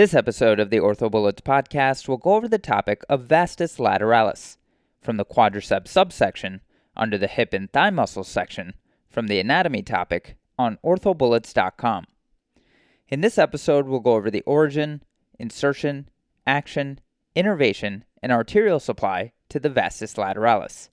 This episode of the OrthoBullets podcast will go over the topic of vastus lateralis, from the quadriceps subsection, under the hip and thigh muscles section, from the anatomy topic on orthobullets.com. In this episode, we'll go over the origin, insertion, action, innervation, and arterial supply to the vastus lateralis.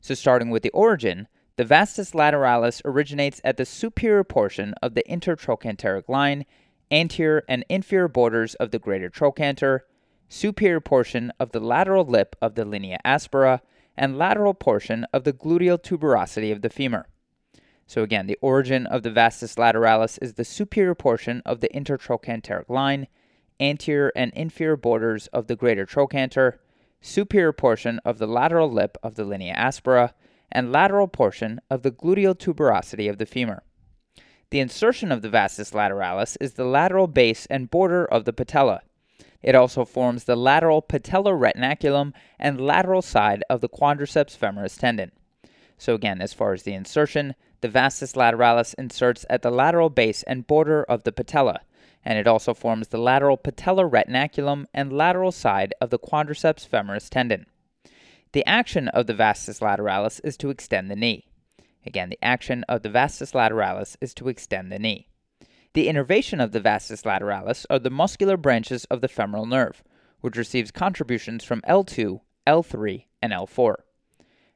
So, starting with the origin, the vastus lateralis originates at the superior portion of the intertrochanteric line anterior and inferior borders of the greater trochanter, superior portion of the lateral lip of the linea aspera, and lateral portion of the gluteal tuberosity of the femur. So, again, the origin of the vastus lateralis is the superior portion of the intertrochanteric line, anterior and inferior borders of the greater trochanter, superior portion of the lateral lip of the linea aspera, and lateral portion of the gluteal tuberosity of the femur. The insertion of the vastus lateralis is the lateral base and border of the patella. It also forms the lateral patellar retinaculum and lateral side of the quadriceps femoris tendon. So, again, as far as the insertion, the vastus lateralis inserts at the lateral base and border of the patella, and it also forms the lateral patellar retinaculum and lateral side of the quadriceps femoris tendon. The action of the vastus lateralis is to extend the knee. Again, the action of the vastus lateralis is to extend the knee. The innervation of the vastus lateralis are the muscular branches of the femoral nerve, which receives contributions from L2, L3, and L4.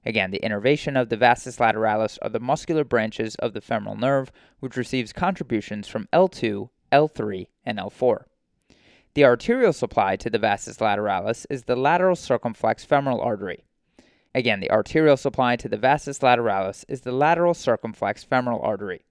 Again, the innervation of the vastus lateralis are the muscular branches of the femoral nerve, which receives contributions from L2, L3, and L4. The arterial supply to the vastus lateralis is the lateral circumflex femoral artery. Again, the arterial supply to the vastus lateralis is the lateral circumflex femoral artery.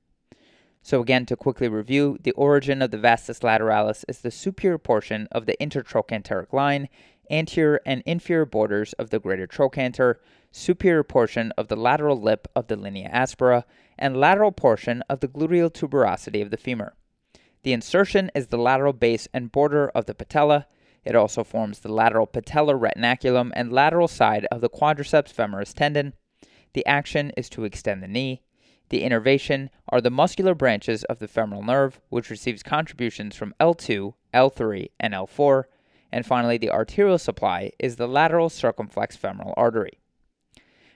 So, again, to quickly review, the origin of the vastus lateralis is the superior portion of the intertrochanteric line, anterior and inferior borders of the greater trochanter, superior portion of the lateral lip of the linea aspera, and lateral portion of the gluteal tuberosity of the femur. The insertion is the lateral base and border of the patella, it also forms the lateral patellar retinaculum and lateral side of the quadriceps femoris tendon. The action is to extend the knee. The innervation are the muscular branches of the femoral nerve, which receives contributions from L2, L3, and L4. And finally, the arterial supply is the lateral circumflex femoral artery.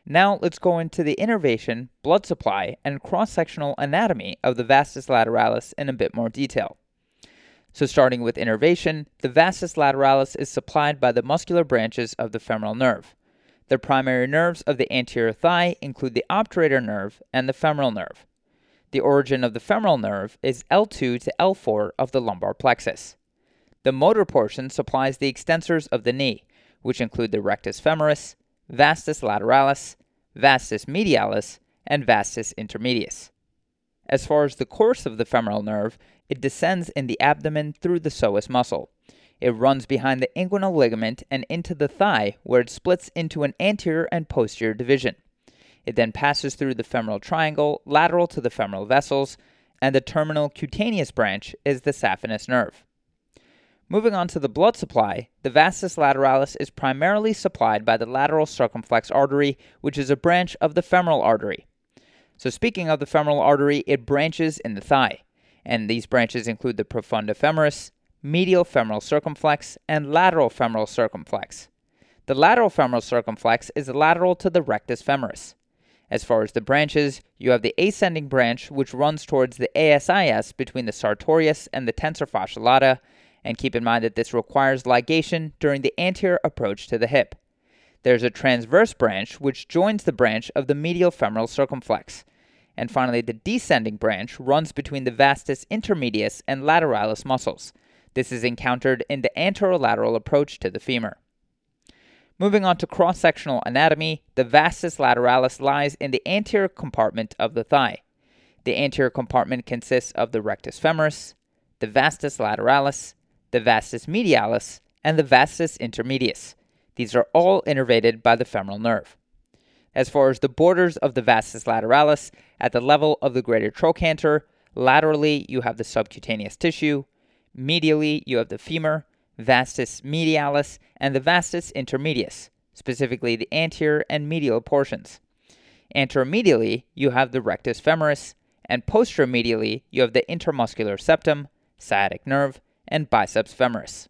Now let's go into the innervation, blood supply, and cross sectional anatomy of the vastus lateralis in a bit more detail. So, starting with innervation, the vastus lateralis is supplied by the muscular branches of the femoral nerve. The primary nerves of the anterior thigh include the obturator nerve and the femoral nerve. The origin of the femoral nerve is L2 to L4 of the lumbar plexus. The motor portion supplies the extensors of the knee, which include the rectus femoris, vastus lateralis, vastus medialis, and vastus intermedius. As far as the course of the femoral nerve, it descends in the abdomen through the psoas muscle. It runs behind the inguinal ligament and into the thigh, where it splits into an anterior and posterior division. It then passes through the femoral triangle, lateral to the femoral vessels, and the terminal cutaneous branch is the saphenous nerve. Moving on to the blood supply, the vastus lateralis is primarily supplied by the lateral circumflex artery, which is a branch of the femoral artery. So, speaking of the femoral artery, it branches in the thigh and these branches include the profunda femoris, medial femoral circumflex, and lateral femoral circumflex. The lateral femoral circumflex is lateral to the rectus femoris. As far as the branches, you have the ascending branch, which runs towards the ASIS between the sartorius and the tensor fascia lata, and keep in mind that this requires ligation during the anterior approach to the hip. There's a transverse branch, which joins the branch of the medial femoral circumflex. And finally, the descending branch runs between the vastus intermedius and lateralis muscles. This is encountered in the anterolateral approach to the femur. Moving on to cross sectional anatomy, the vastus lateralis lies in the anterior compartment of the thigh. The anterior compartment consists of the rectus femoris, the vastus lateralis, the vastus medialis, and the vastus intermedius. These are all innervated by the femoral nerve as far as the borders of the vastus lateralis at the level of the greater trochanter. Laterally, you have the subcutaneous tissue. Medially, you have the femur, vastus medialis, and the vastus intermedius, specifically the anterior and medial portions. Anteromedially, you have the rectus femoris, and posteromedially, you have the intermuscular septum, sciatic nerve, and biceps femoris.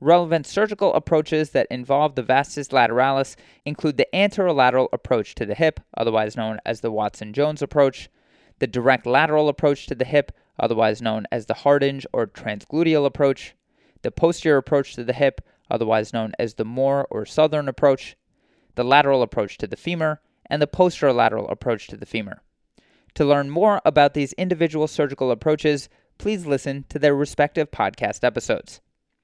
Relevant surgical approaches that involve the vastus lateralis include the anterolateral approach to the hip, otherwise known as the Watson Jones approach, the direct lateral approach to the hip, otherwise known as the Hardinge or transgluteal approach, the posterior approach to the hip, otherwise known as the Moore or Southern approach, the lateral approach to the femur, and the posterolateral approach to the femur. To learn more about these individual surgical approaches, please listen to their respective podcast episodes.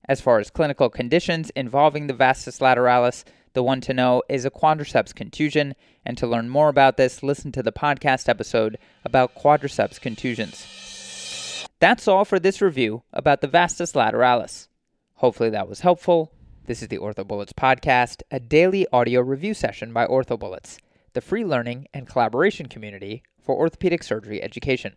As far as clinical conditions involving the vastus lateralis, the one to know is a quadriceps contusion, and to learn more about this, listen to the podcast episode about quadriceps contusions. That's all for this review about the vastus lateralis. Hopefully that was helpful. This is the OrthoBullets podcast, a daily audio review session by OrthoBullets, the free learning and collaboration community for orthopedic surgery education.